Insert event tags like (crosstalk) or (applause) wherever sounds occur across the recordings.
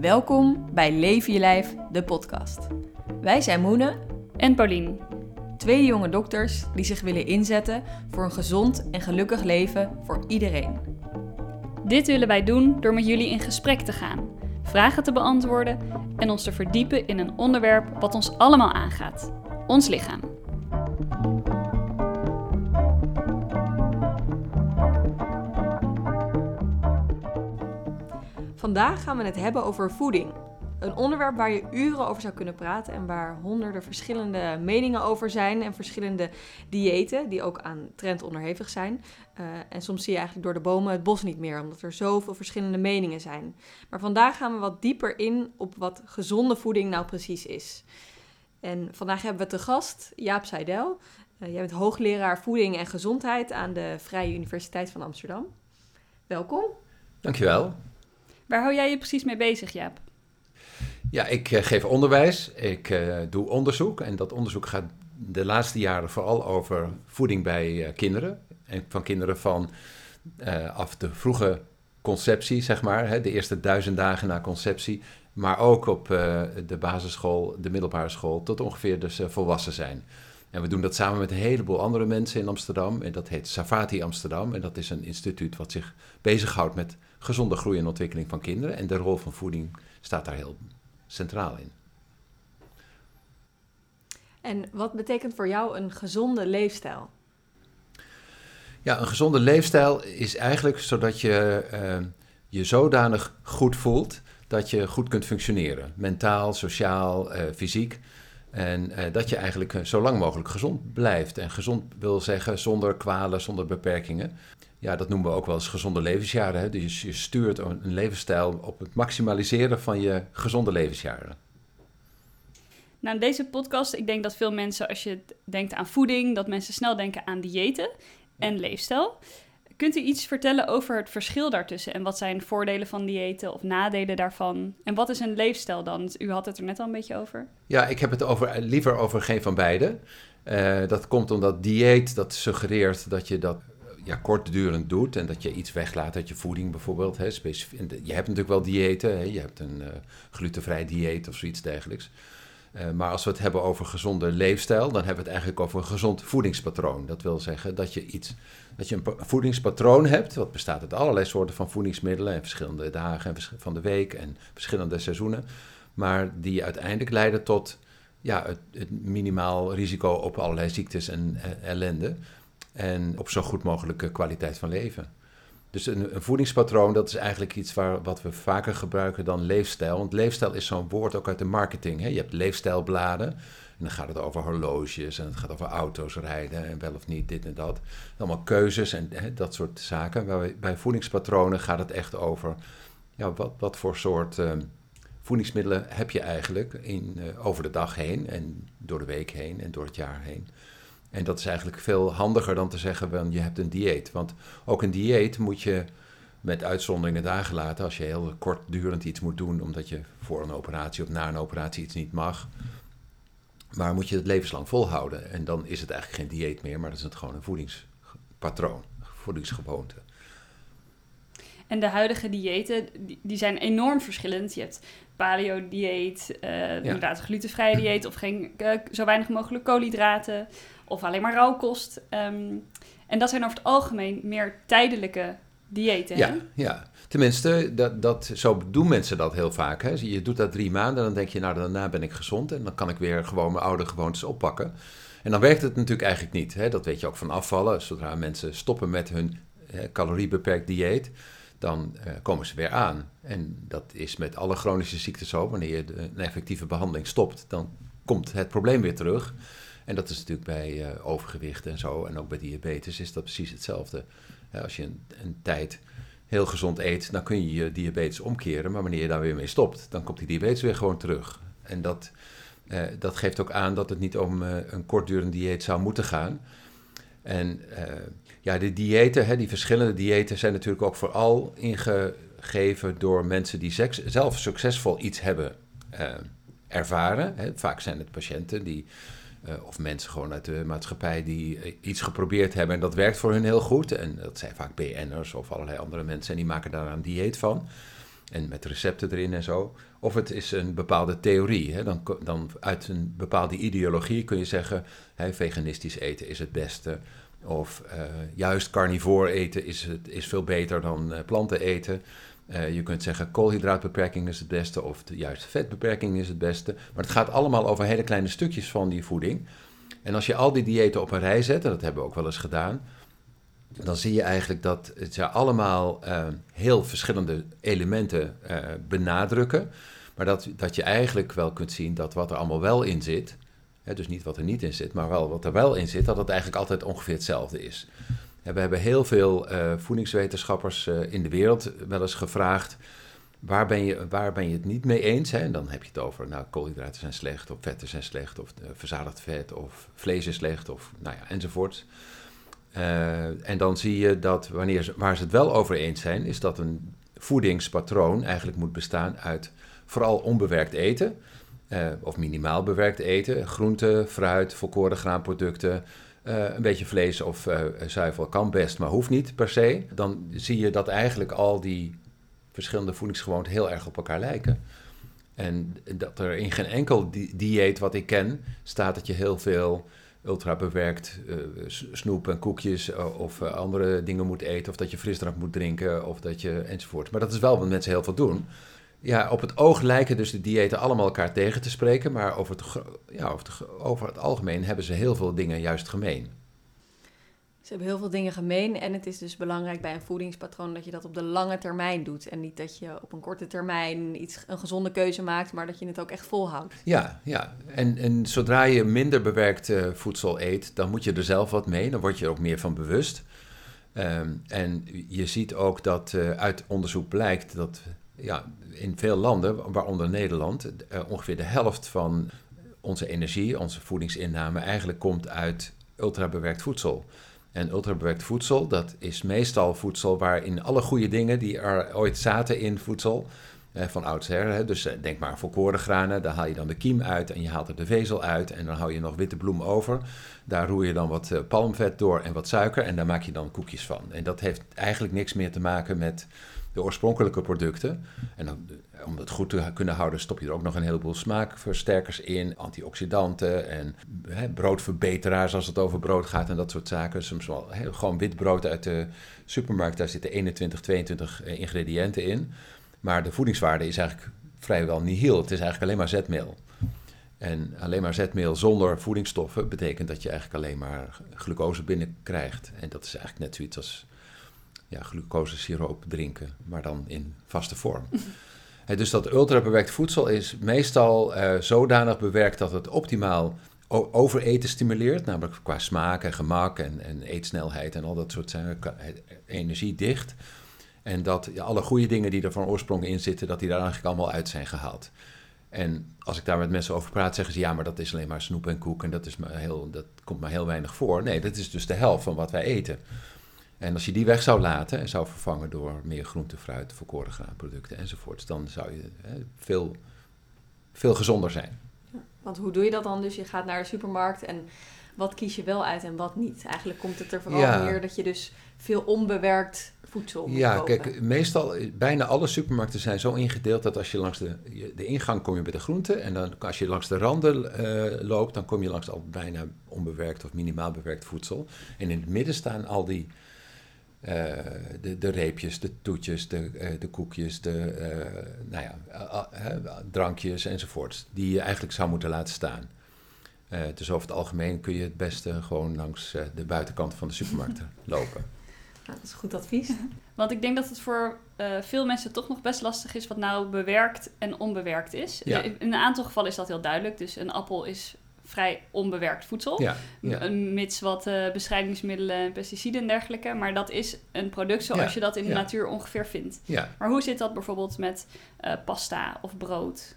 Welkom bij Leef je Lijf, de podcast. Wij zijn Moene en Paulien. Twee jonge dokters die zich willen inzetten voor een gezond en gelukkig leven voor iedereen. Dit willen wij doen door met jullie in gesprek te gaan, vragen te beantwoorden en ons te verdiepen in een onderwerp wat ons allemaal aangaat: ons lichaam. Vandaag gaan we het hebben over voeding. Een onderwerp waar je uren over zou kunnen praten en waar honderden verschillende meningen over zijn en verschillende diëten die ook aan trend onderhevig zijn. Uh, en soms zie je eigenlijk door de bomen het bos niet meer, omdat er zoveel verschillende meningen zijn. Maar vandaag gaan we wat dieper in op wat gezonde voeding nou precies is. En vandaag hebben we te gast Jaap Seidel. Uh, jij bent hoogleraar voeding en gezondheid aan de Vrije Universiteit van Amsterdam. Welkom. Dankjewel. Waar hou jij je precies mee bezig, Jaap? Ja, ik uh, geef onderwijs, ik uh, doe onderzoek en dat onderzoek gaat de laatste jaren vooral over voeding bij uh, kinderen. En van kinderen van af de vroege conceptie, zeg maar, hè, de eerste duizend dagen na conceptie, maar ook op de basisschool, de middelbare school, tot ongeveer dus volwassen zijn. En we doen dat samen met een heleboel andere mensen in Amsterdam. En dat heet Savati Amsterdam. En dat is een instituut wat zich bezighoudt met gezonde groei en ontwikkeling van kinderen. En de rol van voeding staat daar heel centraal in. En wat betekent voor jou een gezonde leefstijl? Ja, een gezonde leefstijl is eigenlijk zodat je uh, je zodanig goed voelt dat je goed kunt functioneren. Mentaal, sociaal, uh, fysiek. En uh, dat je eigenlijk zo lang mogelijk gezond blijft. En gezond wil zeggen zonder kwalen, zonder beperkingen. Ja, dat noemen we ook wel eens gezonde levensjaren. Hè? Dus je stuurt een levensstijl op het maximaliseren van je gezonde levensjaren. Nou, deze podcast, ik denk dat veel mensen, als je denkt aan voeding, dat mensen snel denken aan diëten en leefstijl. Kunt u iets vertellen over het verschil daartussen? En wat zijn voordelen van diëten of nadelen daarvan? En wat is een leefstijl dan? U had het er net al een beetje over. Ja, ik heb het over, liever over geen van beide. Uh, dat komt omdat dieet, dat suggereert dat je dat ja, kortdurend doet en dat je iets weglaat uit je voeding bijvoorbeeld. Hè, je hebt natuurlijk wel diëten, hè, je hebt een uh, glutenvrij dieet of zoiets dergelijks. Uh, maar als we het hebben over gezonde leefstijl, dan hebben we het eigenlijk over een gezond voedingspatroon. Dat wil zeggen dat je iets, dat je een voedingspatroon hebt, wat bestaat uit allerlei soorten van voedingsmiddelen en verschillende dagen van de week en verschillende seizoenen, maar die uiteindelijk leiden tot ja, het, het minimaal risico op allerlei ziektes en uh, ellende en op zo goed mogelijke kwaliteit van leven. Dus een, een, voedingspatroon, dat is eigenlijk iets waar, wat we vaker gebruiken dan leefstijl. Want leefstijl is zo'n woord ook uit de marketing. Hè? Je hebt leefstijlbladen. En dan gaat het over horloges en het gaat over auto's rijden en wel of niet dit en dat. Allemaal keuzes en hè, dat soort zaken. Bij, bij voedingspatronen gaat het echt over ja, wat, wat voor soort uh, voedingsmiddelen heb je eigenlijk in, uh, over de dag heen en door de week heen en door het jaar heen. En dat is eigenlijk veel handiger dan te zeggen, van, je hebt een dieet. Want ook een dieet moet je met uitzonderingen dagen laten. Als je heel kortdurend iets moet doen, omdat je voor een operatie of na een operatie iets niet mag. Maar moet je het levenslang volhouden. En dan is het eigenlijk geen dieet meer, maar dat is het gewoon een voedingspatroon, voedingsgewoonte. En de huidige diëten, die zijn enorm verschillend. Je hebt paleo-dieet, uh, ja. inderdaad glutenvrije dieet of geen, uh, zo weinig mogelijk koolhydraten of alleen maar rauwkost. Um, en dat zijn over het algemeen meer tijdelijke diëten. Ja, hè? ja. tenminste, dat, dat, zo doen mensen dat heel vaak. Hè. Je doet dat drie maanden, dan denk je, nou daarna ben ik gezond en dan kan ik weer gewoon mijn oude gewoontes oppakken. En dan werkt het natuurlijk eigenlijk niet. Hè. Dat weet je ook van afvallen. Zodra mensen stoppen met hun caloriebeperkt dieet, dan uh, komen ze weer aan. En dat is met alle chronische ziekten zo. Wanneer je de, een effectieve behandeling stopt, dan komt het probleem weer terug. En dat is natuurlijk bij uh, overgewicht en zo, en ook bij diabetes is dat precies hetzelfde. Als je een, een, tijd heel gezond eet, dan kun je je diabetes omkeren, maar wanneer je daar weer mee stopt, dan komt die diabetes weer gewoon terug. En dat, uh, dat geeft ook aan dat het niet om uh, een kortdurend dieet zou moeten gaan. En ja, de diëten, hè, die verschillende diëten, zijn natuurlijk ook vooral ingegeven door mensen die zelf succesvol iets hebben ervaren. Hè. Vaak zijn het patiënten die uh, of mensen gewoon uit de maatschappij die iets geprobeerd hebben en dat werkt voor hun heel goed. En dat zijn vaak BN'ers of allerlei andere mensen en die maken daar een dieet van. en met recepten erin en zo. Of het is een bepaalde theorie. Hè? Dan, dan uit een bepaalde ideologie kun je zeggen, hè, veganistisch eten is het beste. Of uh, juist carnivoor eten is, het, is veel beter dan uh, planten eten. Uh, je kunt zeggen koolhydraatbeperking is het beste of de juiste vetbeperking is het beste. Maar het gaat allemaal over hele kleine stukjes van die voeding. En als je al die diëten op een rij zet, en dat hebben we ook wel eens gedaan, dan zie je eigenlijk dat het allemaal uh, heel verschillende elementen uh, benadrukken. Maar dat, dat je eigenlijk wel kunt zien dat wat er allemaal wel in zit, hè, dus niet wat er niet in zit, maar wel wat er wel in zit, dat het eigenlijk altijd ongeveer hetzelfde is. We hebben heel veel uh, voedingswetenschappers in de wereld wel eens gevraagd. Waar ben, je, waar ben je het niet mee eens? Hè? En dan heb je het over, nou, koolhydraten zijn slecht, of vetten zijn slecht, of verzadigd vet, of vlees is slecht, of nou ja, enzovoort. En dan zie je dat wanneer waar ze het wel over eens zijn, is dat een voedingspatroon eigenlijk moet bestaan uit vooral onbewerkt eten, of minimaal bewerkt eten, groente, fruit, volkoren graanproducten, uh, een beetje vlees of zuivel kan best, maar hoeft niet per se. Dan zie je dat eigenlijk al die verschillende voedingsgewoonten heel erg op elkaar lijken. En dat er in geen enkel di dieet wat ik ken staat dat je heel veel ultra bewerkt uh, snoep en koekjes of andere dingen moet eten, of dat je frisdrank moet drinken, of dat je enzovoort. Maar dat is wel wat mensen heel veel doen. Ja, op het oog lijken dus de diëten allemaal elkaar tegen te spreken, maar over het, ja, over het, over het algemeen hebben ze heel veel dingen juist gemeen. Ze hebben heel veel dingen gemeen en het is dus belangrijk bij een voedingspatroon dat je dat op de lange termijn doet. En niet dat je op een korte termijn iets, een gezonde keuze maakt, maar dat je het ook echt volhoudt. Ja, ja. En, en zodra je minder bewerkt uh, voedsel eet, dan moet je er zelf wat mee. Dan word je er ook meer van bewust. Um, en je ziet ook dat uh, uit onderzoek blijkt dat ja, in veel landen, waaronder Nederland, uh, ongeveer de helft van onze energie, onze voedingsinname, eigenlijk komt uit ultrabewerkt voedsel. En ultrabewerkt voedsel, dat is meestal voedsel waarin alle goede dingen die er ooit zaten in voedsel, eh, van oudsher, dus eh, denk maar volkoren granen, daar haal je dan de kiem uit en je haalt er de vezel uit en dan hou je nog witte bloem over. Daar roer je dan wat palmvet door en wat suiker en daar maak je dan koekjes van. En dat heeft eigenlijk niks meer te maken met de oorspronkelijke producten. En dan, om het goed te kunnen houden, stop je er ook nog een heleboel smaakversterkers in, antioxidanten en hè, broodverbeteraars als het over brood gaat en dat soort zaken. Soms wel hè, gewoon wit brood uit de supermarkt, daar zitten 21, 22 ingrediënten in. Maar de voedingswaarde is eigenlijk vrijwel nihil. Het is eigenlijk alleen maar zetmeel. En alleen maar zetmeel zonder voedingsstoffen betekent dat je eigenlijk alleen maar glucose binnenkrijgt. En dat is eigenlijk net zoiets als ja, glucosesiroop drinken, maar dan in vaste vorm. (laughs) dus dat ultrabewerkt voedsel is meestal uh, zodanig bewerkt dat het optimaal overeten stimuleert, namelijk qua smaak en gemak en, en eetsnelheid en al dat soort zaken, energiedicht. En dat ja, alle goede dingen die er van oorsprong in zitten, dat die daar eigenlijk allemaal uit zijn gehaald. En als ik daar met mensen over praat, zeggen ze ja, maar dat is alleen maar snoep en koek en dat, is maar heel, dat komt maar heel weinig voor. Nee, dat is dus de helft van wat wij eten. En als je die weg zou laten en zou vervangen door meer groente, fruit, volkoren graanproducten enzovoorts, dan zou je hè, veel, veel gezonder zijn. Ja, want hoe doe je dat dan? Dus je gaat naar de supermarkt en wat kies je wel uit en wat niet? Eigenlijk komt het er vooral ja. neer dat je dus veel onbewerkt voedsel moet Ja, kopen. kijk, meestal, bijna alle supermarkten zijn zo ingedeeld dat als je langs de, de ingang kom je bij de groenten en dan als je langs de randen uh, loopt, dan kom je langs al bijna onbewerkt of minimaal bewerkt voedsel. En in het midden staan al die uh, de, de reepjes, de toetjes, de, uh, de koekjes, de uh, nou ja, drankjes enzovoort. Die je eigenlijk zou moeten laten staan. dus over het algemeen kun je het beste gewoon langs de buitenkant van de supermarkten (laughs) lopen. Nou, dat is goed advies. Want ik denk dat het voor veel mensen toch nog best lastig is wat nou bewerkt en onbewerkt is. Ja. In een aantal gevallen is dat heel duidelijk. Dus een appel is vrij onbewerkt voedsel. Ja, ja. Mits wat uh, bestrijdingsmiddelen, pesticiden en dergelijke. Maar dat is een product zoals ja, je dat in de natuur ongeveer vindt. Maar hoe zit dat bijvoorbeeld met uh, pasta of brood?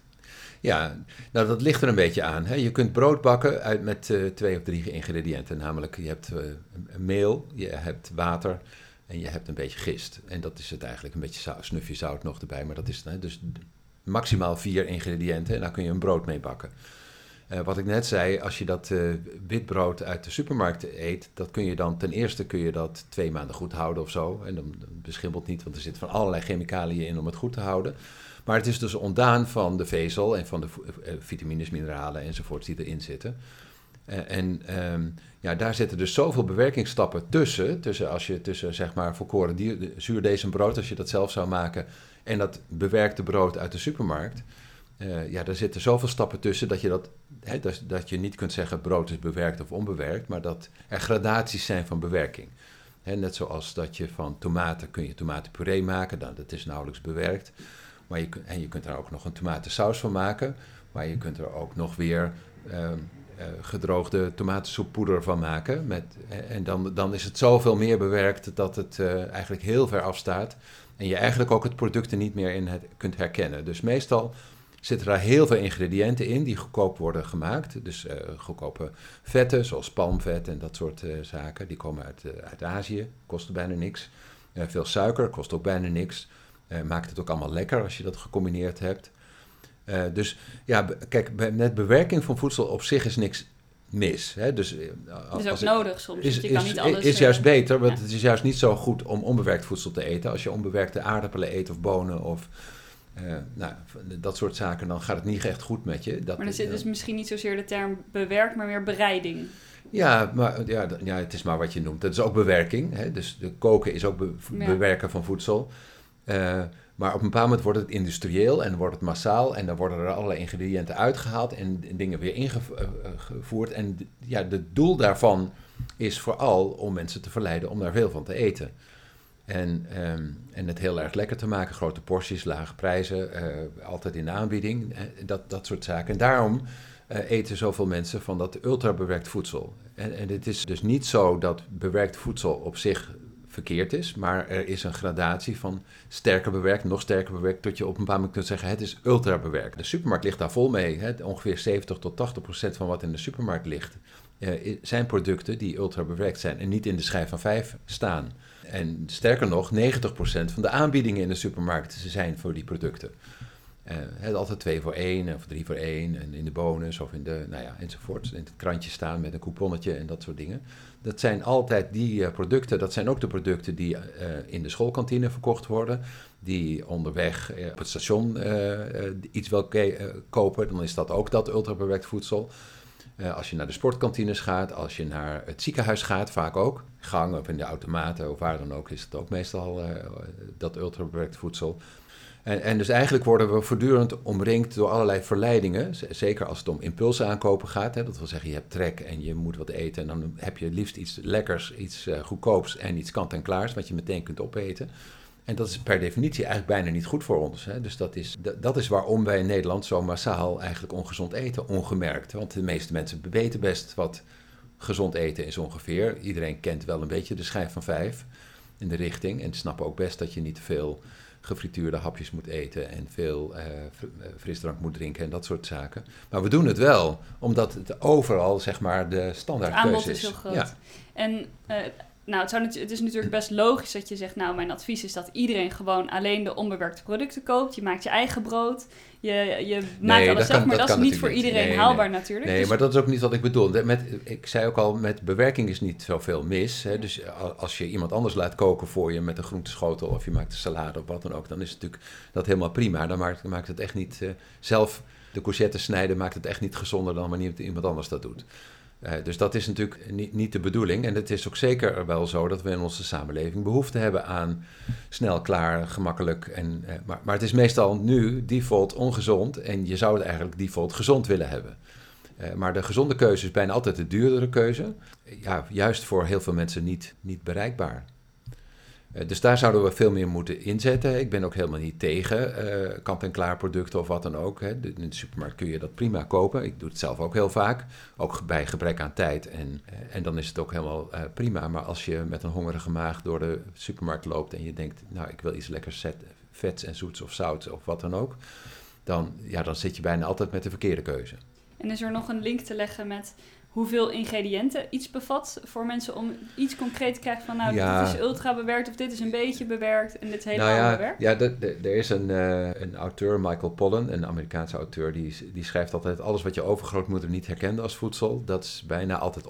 Ja, nou dat ligt er een beetje aan. Hè. Je kunt brood bakken uit, met uh, twee of drie ingrediënten. Namelijk je hebt meel, je hebt water en je hebt een beetje gist. En dat is het eigenlijk, een beetje zout, snufje zout nog erbij. Maar dat is hè, dus maximaal vier ingrediënten en daar kun je een brood mee bakken. Wat ik net zei, als je dat witbrood uit de supermarkt eet, dat kun je dan ten eerste kun je dat twee maanden goed houden of zo. En dan, beschimmelt niet, want er zit van allerlei chemicaliën in om het goed te houden. Maar het is dus ontdaan van de vezel en van de vitamines, mineralen enzovoort die erin zitten. en ehm, ja, daar zitten dus zoveel bewerkingsstappen tussen. Tussen als je tussen zeg maar volkoren zuurdezenbrood, als je dat zelf zou maken, en dat bewerkte brood uit de supermarkt. Uh, ja, daar zitten zoveel stappen tussen dat je, dat, dat, je niet kunt zeggen brood is bewerkt of onbewerkt, maar dat er gradaties zijn van bewerking. Net zoals dat je van tomaten kun je tomatenpuree maken, dan, dat is nauwelijks bewerkt. Maar je, en je kunt er ook nog een tomatensaus van maken, maar je kunt er ook nog weer ehm, eh, gedroogde tomatensoeppoeder van maken. Met, eh, en dan, dan is het zoveel meer bewerkt dat het uh, eigenlijk heel ver afstaat. En je eigenlijk ook het producten niet meer in het, kunt herkennen. Dus meestal zitten daar heel veel ingrediënten in die goedkoop worden gemaakt. Dus uh, goedkope vetten, zoals palmvet en dat soort uh, zaken. Die komen uit, uh, uit Azië, kosten bijna niks. veel suiker, kost ook bijna niks. maakt het ook allemaal lekker als je dat gecombineerd hebt. Dus ja, kijk, met bewerking van voedsel op zich is niks mis. Hè? Dus, is ook nodig soms. Is, je kan niet alles, is juist beter, want ja. het is juist niet zo goed om onbewerkt voedsel te eten. Als je onbewerkte aardappelen eet of bonen of nou, dat soort zaken, dan gaat het niet echt goed met je. Dat, maar dan zit dus misschien niet zozeer de term bewerkt, maar meer bereiding. Ja, maar ja, ja, het is maar wat je noemt. Dat is ook bewerking. Hè? Dus de koken is ook be ja. bewerken van voedsel. Maar op een bepaald moment wordt het industrieel en wordt het massaal en dan worden er allerlei ingrediënten uitgehaald en dingen weer ingevoerd. En ja, het doel daarvan is vooral om mensen te verleiden om daar veel van te eten. En, um, en het heel erg lekker te maken, grote porties, lage prijzen, uh, altijd in aanbieding, eh, dat, dat soort zaken. En daarom uh, eten zoveel mensen van dat ultrabewerkt voedsel. En, en het is dus niet zo dat bewerkt voedsel op zich verkeerd is. Maar er is een gradatie van sterker bewerkt, nog sterker bewerkt, tot je op een bepaald moment kunt zeggen het is ultra bewerkt. De supermarkt ligt daar vol mee. Hè? Ongeveer 70 tot 80 procent van wat in de supermarkt ligt, eh, zijn producten die ultra bewerkt zijn en niet in de schijf van 5 staan. En sterker nog, 90 procent van de aanbiedingen in de supermarkt zijn voor die producten. Uh, altijd twee voor één of drie voor één. En in de bonus of in de, nou ja, enzovoort. In het krantje staan met een couponnetje en dat soort dingen. Dat zijn altijd die uh, producten. Dat zijn ook de producten die uh, in de schoolkantine verkocht worden. Die onderweg op het station iets wil kopen. Dan is dat ook dat ultrabewerkt voedsel. Als je naar de sportkantines gaat, als je naar het ziekenhuis gaat, vaak ook. Gang of in de automaten of waar dan ook, is het ook meestal dat ultrabewerkt voedsel. En, en, dus eigenlijk worden we voortdurend omringd door allerlei verleidingen. Zeker als het om impulsen aankopen gaat. Hè, dat wil zeggen, je hebt trek en je moet wat eten. En dan heb je liefst iets lekkers, iets uh, goedkoops en iets kant-en-klaars... wat je meteen kunt opeten. En dat is per definitie eigenlijk bijna niet goed voor ons. Hè. Dus dat is, dat is waarom wij in Nederland zo massaal eigenlijk ongezond eten, ongemerkt. Want de meeste mensen weten best wat gezond eten is ongeveer. Iedereen kent wel een beetje de schijf van vijf in de richting. En snappen ook best dat je niet te veel gefrituurde hapjes moet eten en veel uh, frisdrank moet drinken en dat soort zaken. Maar we doen het wel, omdat het overal zeg maar de standaardkeuze is. is heel groot. Ja. En uh, nou, het, zou, het is natuurlijk best logisch dat je zegt, nou, mijn advies is dat iedereen gewoon alleen de onbewerkte producten koopt. Je maakt je eigen brood, je, je maakt alles zelf, maar dat, is niet voor iedereen haalbaar natuurlijk. Nee, dus maar dat is ook niet wat ik bedoel. Met, ik zei ook al, met bewerking is niet zoveel mis. Hè? Dus als je iemand anders laat koken voor je met een groenteschotel of je maakt een salade of wat dan ook, dan is het natuurlijk dat helemaal prima. Dan maakt, maakt het echt niet, uh, zelf de courgettes snijden maakt het echt niet gezonder dan wanneer iemand anders dat doet. Uh, dus dat is natuurlijk niet, niet, de bedoeling. En het is ook zeker wel zo dat we in onze samenleving behoefte hebben aan snel, klaar, gemakkelijk. En, uh, maar, maar het is meestal nu default ongezond en je zou het eigenlijk default gezond willen hebben. Uh, maar de gezonde keuze is bijna altijd de duurdere keuze. Ja, juist voor heel veel mensen niet, niet bereikbaar. Eh, dus daar zouden we veel meer moeten inzetten. Ik ben ook helemaal niet tegen uh, kant-en-klaar producten of wat dan ook. Hè. In de supermarkt kun je dat prima kopen. Ik doe het zelf ook heel vaak, ook bij gebrek aan tijd. En, uh, en dan is het ook helemaal prima. Maar als je met een hongerige maag door de supermarkt loopt en je denkt, nou ik wil iets lekkers zet, vets en zoets of zout of wat dan ook. Dan, ja, dan zit je bijna altijd met de verkeerde keuze. En is er nog een link te leggen met hoeveel ingrediënten iets bevat voor mensen om iets concreet te krijgen van nou, Ja. dit is ultra bewerkt of dit is een beetje bewerkt en dit is helemaal Nou ja, bewerkt? ja er is een, eh, een auteur, Michael Pollan, een Amerikaanse auteur, die, die schrijft altijd: alles wat je overgrootmoeder niet herkende als voedsel, dat is bijna altijd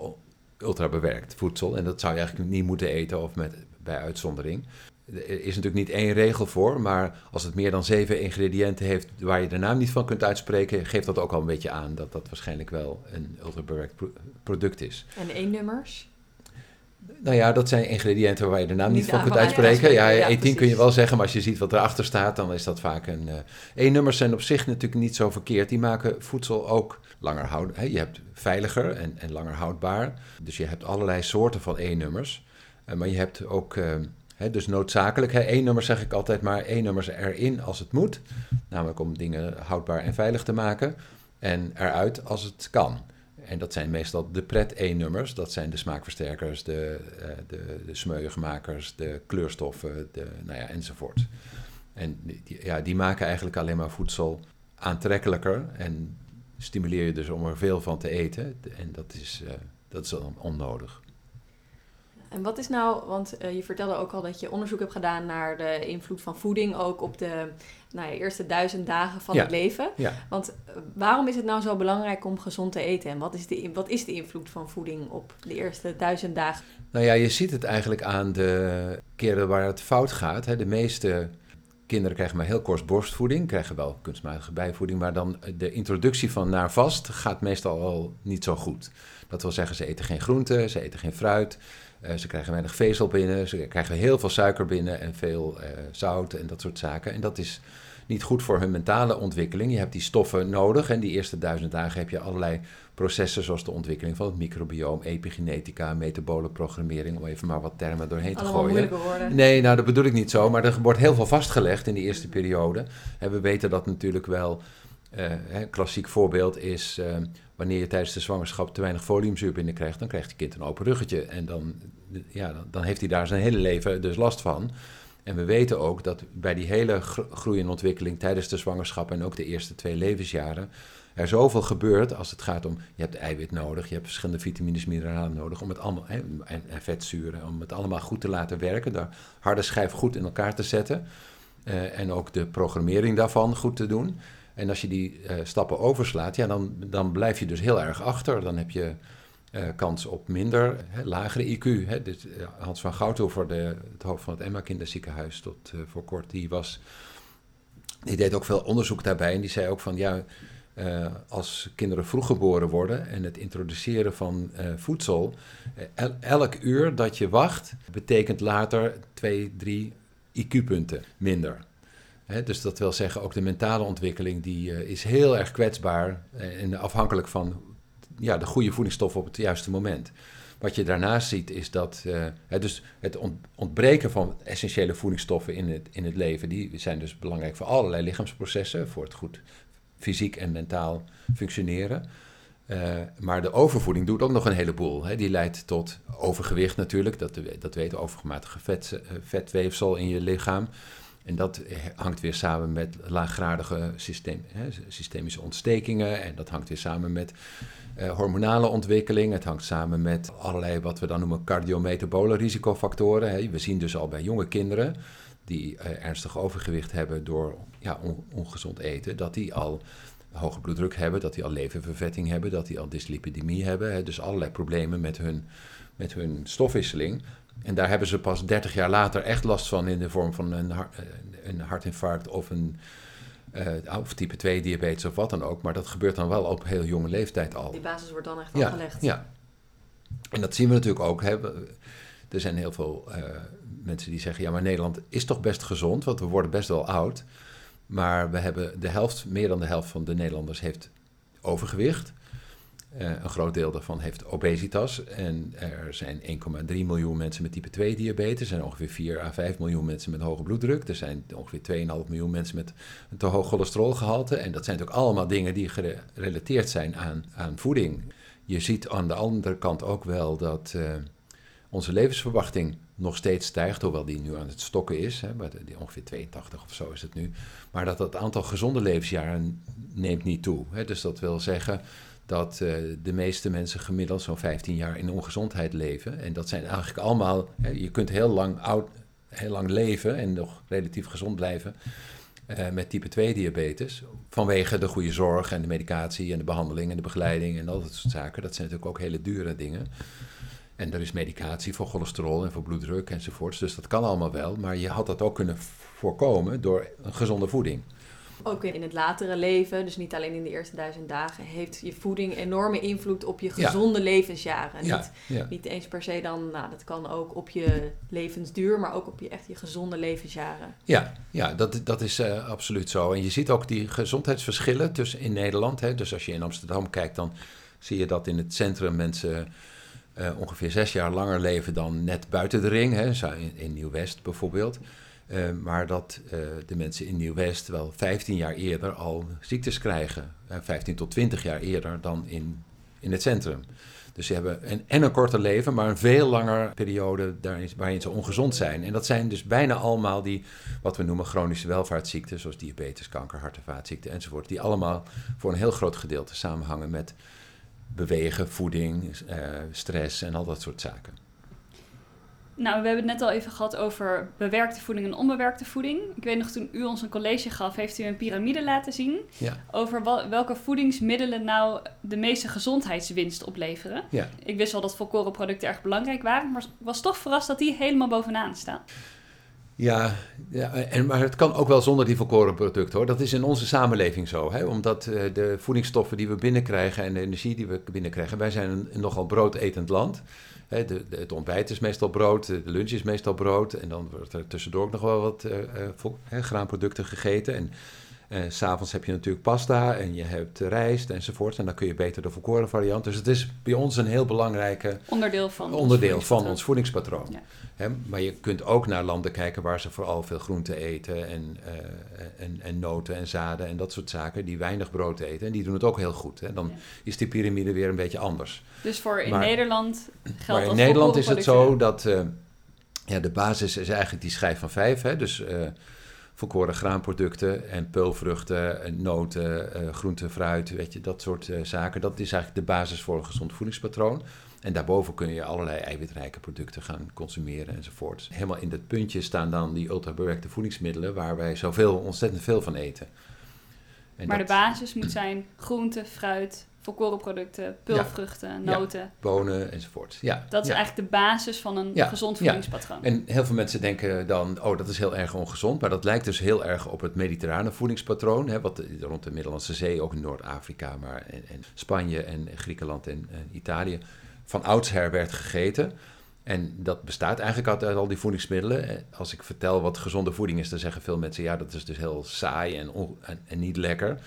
ultra bewerkt voedsel. En dat zou je eigenlijk niet moeten eten of met, bij uitzondering. Er is natuurlijk niet één regel voor, maar als het meer dan zeven ingrediënten heeft waar je de naam niet van kunt uitspreken, geeft dat ook al een beetje aan dat dat waarschijnlijk wel een ultra bewerkt pro- product is. En één-nummers? Nou ja, dat zijn ingrediënten waar je de naam niet, Niet van kunt uitspreken. Ja, uitspreken, ja, E10 kun je wel zeggen, maar als je ziet wat erachter staat, dan is dat vaak een... eh E-nummers zijn op zich natuurlijk niet zo verkeerd. Die maken voedsel ook langer houdbaar. Je hebt veiliger en, en langer houdbaar. Dus je hebt allerlei soorten van E-nummers. Eh, maar je hebt ook... eh, dus noodzakelijk, hè, E-nummers zeg ik altijd maar, E-nummers erin als het moet. Namelijk om dingen houdbaar en veilig te maken. En eruit als het kan. En dat zijn meestal de pret-E-nummers. Dat zijn de smaakversterkers, de, eh, de, de smeuigmakers, de kleurstoffen, de, nou ja, enzovoort. En die, ja, die maken eigenlijk alleen maar voedsel aantrekkelijker en stimuleer je dus om er veel van te eten. En dat is, eh, dat is dan onnodig. En wat is nou, want eh, je vertelde ook al dat je onderzoek hebt gedaan naar de invloed van voeding ook op de nou ja, eerste duizend dagen van Ja. het leven. Ja. Want eh, waarom is het nou zo belangrijk om gezond te eten? En wat is, de, wat is de invloed van voeding op de eerste duizend dagen? Nou ja, je ziet het eigenlijk aan de keren waar het fout gaat. Hè. De meeste kinderen krijgen maar heel kort borstvoeding, krijgen wel kunstmatige bijvoeding, maar dan de introductie van naar vast gaat meestal al niet zo goed. Dat wil zeggen, ze eten geen groenten, ze eten geen fruit, eh, ze krijgen weinig vezel binnen, ze krijgen heel veel suiker binnen en veel eh, zout en dat soort zaken. En dat is niet goed voor hun mentale ontwikkeling. Je hebt die stoffen nodig en die eerste duizend dagen heb je allerlei processen zoals de ontwikkeling van het microbioom, epigenetica, metabole programmering, om even maar wat termen doorheen te Allemaal gooien. woorden. Nee, nou dat bedoel ik niet zo, maar er wordt heel veel vastgelegd in die eerste periode. En we weten dat natuurlijk wel. hè, klassiek voorbeeld is wanneer je tijdens de zwangerschap te weinig foliumzuur binnenkrijgt, dan krijgt je kind een open ruggetje. En dan, ja, dan, heeft hij daar zijn hele leven dus last van. En we weten ook dat bij die hele gro- groei en ontwikkeling tijdens de zwangerschap en ook de eerste twee levensjaren er zoveel gebeurt als het gaat om, je hebt eiwit nodig, je hebt verschillende vitamines, mineralen nodig om het allemaal, en, en vetzuren, om het allemaal goed te laten werken, de harde schijf goed in elkaar te zetten eh, en ook de programmering daarvan goed te doen. En als je die eh, stappen overslaat, ja, dan, dan blijf je dus heel erg achter. Dan heb je eh, kans op minder, hè, lagere IQ. Hè. Dit, eh, Hans van Gouthoever, de, het hoofd van het Emma Kinderziekenhuis tot voor kort, die was... Die deed ook veel onderzoek daarbij en die zei ook van ja, als kinderen vroeg geboren worden en het introduceren van voedsel, el- elk uur dat je wacht, betekent later twee, drie IQ-punten minder. Dus dat wil zeggen, ook de mentale ontwikkeling die, eh, is heel erg kwetsbaar eh, en afhankelijk van ja, de goede voedingsstoffen op het juiste moment. Wat je daarnaast ziet is dat eh, dus het ont- ontbreken van essentiële voedingsstoffen in het, in het leven, die zijn dus belangrijk voor allerlei lichaamsprocessen, voor het goed fysiek en mentaal functioneren. Maar de overvoeding doet ook nog een heleboel. Die leidt tot overgewicht natuurlijk, dat, dat weten we, overgematige vet, vetweefsel in je lichaam. En dat hangt weer samen met laaggradige systeem, hè, systemische ontstekingen. En dat hangt weer samen met eh, hormonale ontwikkeling. Het hangt samen met allerlei wat we dan noemen cardiometabole risicofactoren. Hè. We zien dus al bij jonge kinderen die eh, ernstig overgewicht hebben door ja, on- ongezond eten, dat die al hoge bloeddruk hebben, dat die al leververvetting hebben, dat die al dyslipidemie hebben. Hè. Dus allerlei problemen met hun, met hun stofwisseling. En daar hebben ze pas 30 jaar later echt last van in de vorm van een, eh, een hartinfarct of een eh, of type 2 diabetes of wat dan ook. Maar dat gebeurt dan wel op heel jonge leeftijd al. Die basis wordt dan echt Ja, afgelegd. ja. En dat zien we natuurlijk ook. Hè. Er zijn heel veel eh, mensen die zeggen: ja, maar Nederland is toch best gezond, want we worden best wel oud. Maar we hebben de helft, meer dan de helft van de Nederlanders heeft overgewicht. Eh, een groot deel daarvan heeft obesitas. En er zijn 1,3 miljoen mensen met type 2 diabetes. Zijn ongeveer 4 à 5 miljoen mensen met hoge bloeddruk. Er zijn ongeveer 2,5 miljoen mensen met een te hoog cholesterolgehalte. En dat zijn natuurlijk allemaal dingen die gerelateerd zijn aan, aan voeding. Je ziet aan de andere kant ook wel dat eh, onze levensverwachting nog steeds stijgt, hoewel die nu aan het stokken is. Hè, maar die ongeveer 82 of zo is het nu. Maar dat het aantal gezonde levensjaren neemt niet toe. Hè. Dus dat wil zeggen dat uh, de meeste mensen gemiddeld zo'n 15 jaar in ongezondheid leven. En dat zijn eigenlijk allemaal, je kunt heel lang, oud, heel lang leven en nog relatief gezond blijven uh, met type 2 diabetes. Vanwege de goede zorg en de medicatie en de behandeling en de begeleiding en al dat soort zaken. Dat zijn natuurlijk ook hele dure dingen. En er is medicatie voor cholesterol en voor bloeddruk enzovoorts. Dus dat kan allemaal wel. Maar je had dat ook kunnen voorkomen door een gezonde voeding. Ook in het latere leven, dus niet alleen in de eerste duizend dagen, heeft je voeding enorme invloed op je gezonde levensjaren. Ja, niet, niet eens per se dan, nou dat kan ook op je levensduur, maar ook op je echt je gezonde levensjaren. Ja, ja dat, dat is uh, absoluut zo. En je ziet ook die gezondheidsverschillen tussen in Nederland. Hè. Dus als je in Amsterdam kijkt, dan zie je dat in het centrum mensen uh, ongeveer zes jaar langer leven dan net buiten de ring, hè, in, in Nieuw-West bijvoorbeeld. Uh, maar dat uh, de mensen in Nieuw-West wel 15 jaar eerder al ziektes krijgen. 15 tot 20 jaar eerder dan in, in het centrum. Dus ze hebben een, en een korter leven, maar een veel langer periode daarin, waarin ze ongezond zijn. En dat zijn dus bijna allemaal die, wat we noemen chronische welvaartsziekten, zoals diabetes, kanker, hart- en vaatziekten enzovoort. Die allemaal voor een heel groot gedeelte samenhangen met bewegen, voeding, stress en al dat soort zaken. Nou, we hebben het net al even gehad over bewerkte voeding en onbewerkte voeding. Ik weet nog, toen u ons een college gaf, heeft u een piramide laten zien. Ja. Over welke voedingsmiddelen nou de meeste gezondheidswinst opleveren. Ja. Ik wist wel dat volkorenproducten erg belangrijk waren, maar was toch verrast dat die helemaal bovenaan staan. Ja, ja en, maar het kan ook wel zonder die volkoren producten hoor. Dat is in onze samenleving zo. Hè? Omdat uh, de voedingsstoffen die we binnenkrijgen en de energie die we binnenkrijgen... wij zijn een, nogal broodetend land. Hè, de, het ontbijt is meestal brood, de lunch is meestal brood... en dan wordt er tussendoor ook nog wel wat uh, uh, graanproducten gegeten... En, uh, S'avonds heb je natuurlijk pasta en je hebt rijst enzovoort. En dan kun je beter de volkoren variant. Dus het is bij ons een heel belangrijke onderdeel van, onderdeel ons, van ons voedingspatroon. Ja. He, maar je kunt ook naar landen kijken waar ze vooral veel groente eten en, uh, en, en, noten en zaden en dat soort zaken. Die weinig brood eten en die doen het ook heel goed. Hè. Dan ja. is die piramide weer een beetje anders. Dus voor in maar, Nederland geldt Maar in Nederland is het zo dat uh, ja, de basis is eigenlijk die schijf van vijf. Hè. Dus... Volkoren graanproducten en peulvruchten, en noten, uh, groente, fruit, weet je, dat soort uh, zaken. Dat is eigenlijk de basis voor een gezond voedingspatroon. En daarboven kun je allerlei eiwitrijke producten gaan consumeren enzovoort. Helemaal in dat puntje staan dan die ultrabewerkte voedingsmiddelen waar wij zoveel, ontzettend veel van eten. En maar dat, de basis moet zijn groente, fruit, volkorenproducten, peulvruchten, ja, noten. Ja, bonen enzovoort. Ja, dat is ja. eigenlijk de basis van een gezond voedingspatroon. En heel veel mensen denken dan, oh dat is heel erg ongezond. Maar dat lijkt dus heel erg op het mediterrane voedingspatroon. Hè, wat rond de Middellandse Zee, ook in Noord-Afrika, maar en, en, Spanje en Griekenland en, en Italië van oudsher werd gegeten. En dat bestaat eigenlijk uit al die voedingsmiddelen. Als ik vertel wat gezonde voeding is, dan zeggen veel mensen: ja, dat is dus heel saai en, en, en, niet lekker.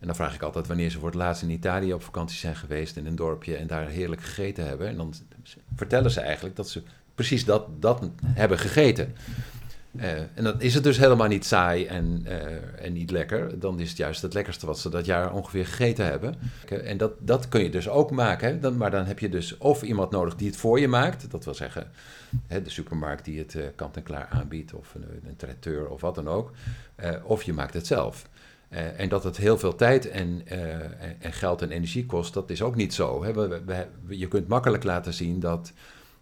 En dan vraag ik altijd wanneer ze voor het laatst in Italië op vakantie zijn geweest in een dorpje en daar heerlijk gegeten hebben. En dan vertellen ze eigenlijk dat ze precies dat, dat hebben gegeten. Uh, en dan is het dus helemaal niet saai en, uh, en niet lekker. Dan is het juist het lekkerste wat ze dat jaar ongeveer gegeten hebben. En dat, dat kun je dus ook maken. Dan, maar dan heb je dus of iemand nodig die het voor je maakt. Dat wil zeggen hè, de supermarkt die het uh, kant-en-klaar aanbiedt. Of een, een traiteur of wat dan ook. of je maakt het zelf. En dat het heel veel tijd en, en, geld en energie kost, dat is ook niet zo. Hè? We, je kunt makkelijk laten zien dat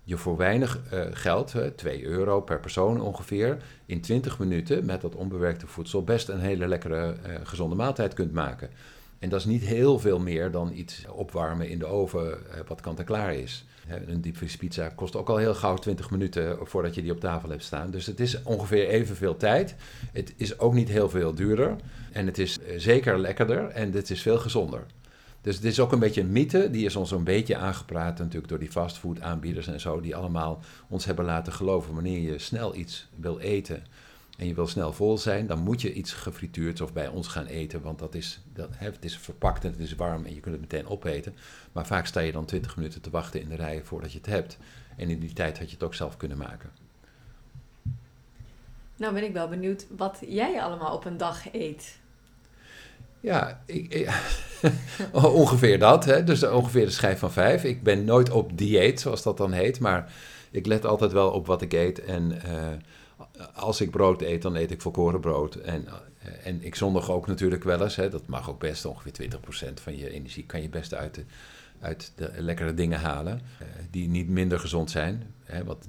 je voor weinig uh, geld, uh, 2 euro per persoon ongeveer, in 20 minuten met dat onbewerkte voedsel best een hele lekkere gezonde maaltijd kunt maken. En dat is niet heel veel meer dan iets opwarmen in de oven wat kant-en-klaar is. Een diepvriespizza kost ook al heel gauw 20 minuten voordat je die op tafel hebt staan. Dus het is ongeveer evenveel tijd. Het is ook niet heel veel duurder. En het is zeker lekkerder en het is veel gezonder. Dus het is ook een beetje een mythe, die is ons een beetje aangepraat natuurlijk door die fastfood aanbieders en zo, die allemaal ons hebben laten geloven wanneer je snel iets wil eten en je wil snel vol zijn, dan moet je iets gefrituurd of bij ons gaan eten, want dat is, dat, het is verpakt en het is warm en je kunt het meteen opeten. Maar vaak sta je dan 20 minuten te wachten in de rij voordat je het hebt. En in die tijd had je het ook zelf kunnen maken. Nou ben ik wel benieuwd wat jij allemaal op een dag eet. Ja, ik, (laughs) ongeveer dat. Hè? Dus ongeveer de schijf van vijf. Ik ben nooit op dieet, zoals dat dan heet. Maar ik let altijd wel op wat ik eet. En als ik brood eet, dan eet ik volkoren brood. En, en ik zondig ook natuurlijk wel eens. Hè, dat mag ook best, ongeveer 20% van je energie kan je best uit de, uit de lekkere dingen halen. die niet minder gezond zijn. Hè, want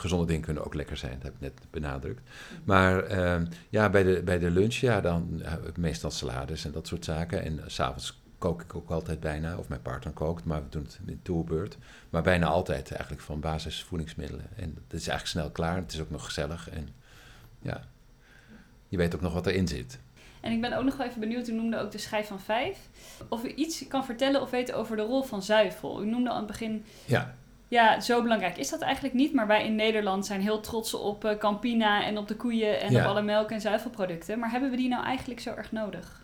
gezonde dingen kunnen ook lekker zijn, dat heb ik net benadrukt. Maar ehm, ja, bij de, bij de lunch, ja, dan heb ik meestal salades en dat soort zaken. En s s'avonds kook ik ook altijd bijna, of mijn partner kookt, maar we doen het in tourbeurt. Maar bijna altijd eigenlijk van basisvoedingsmiddelen. En het is eigenlijk snel klaar, het is ook nog gezellig en ja, je weet ook nog wat erin zit. En ik ben ook nog wel even benieuwd, u noemde ook de schijf van vijf. Of u iets kan vertellen of weten over de rol van zuivel. U noemde aan het begin ja. Ja, zo belangrijk is dat eigenlijk niet. Maar wij in Nederland zijn heel trots op uh, Campina en op de koeien en op alle melk- en zuivelproducten. Maar hebben we die nou eigenlijk zo erg nodig?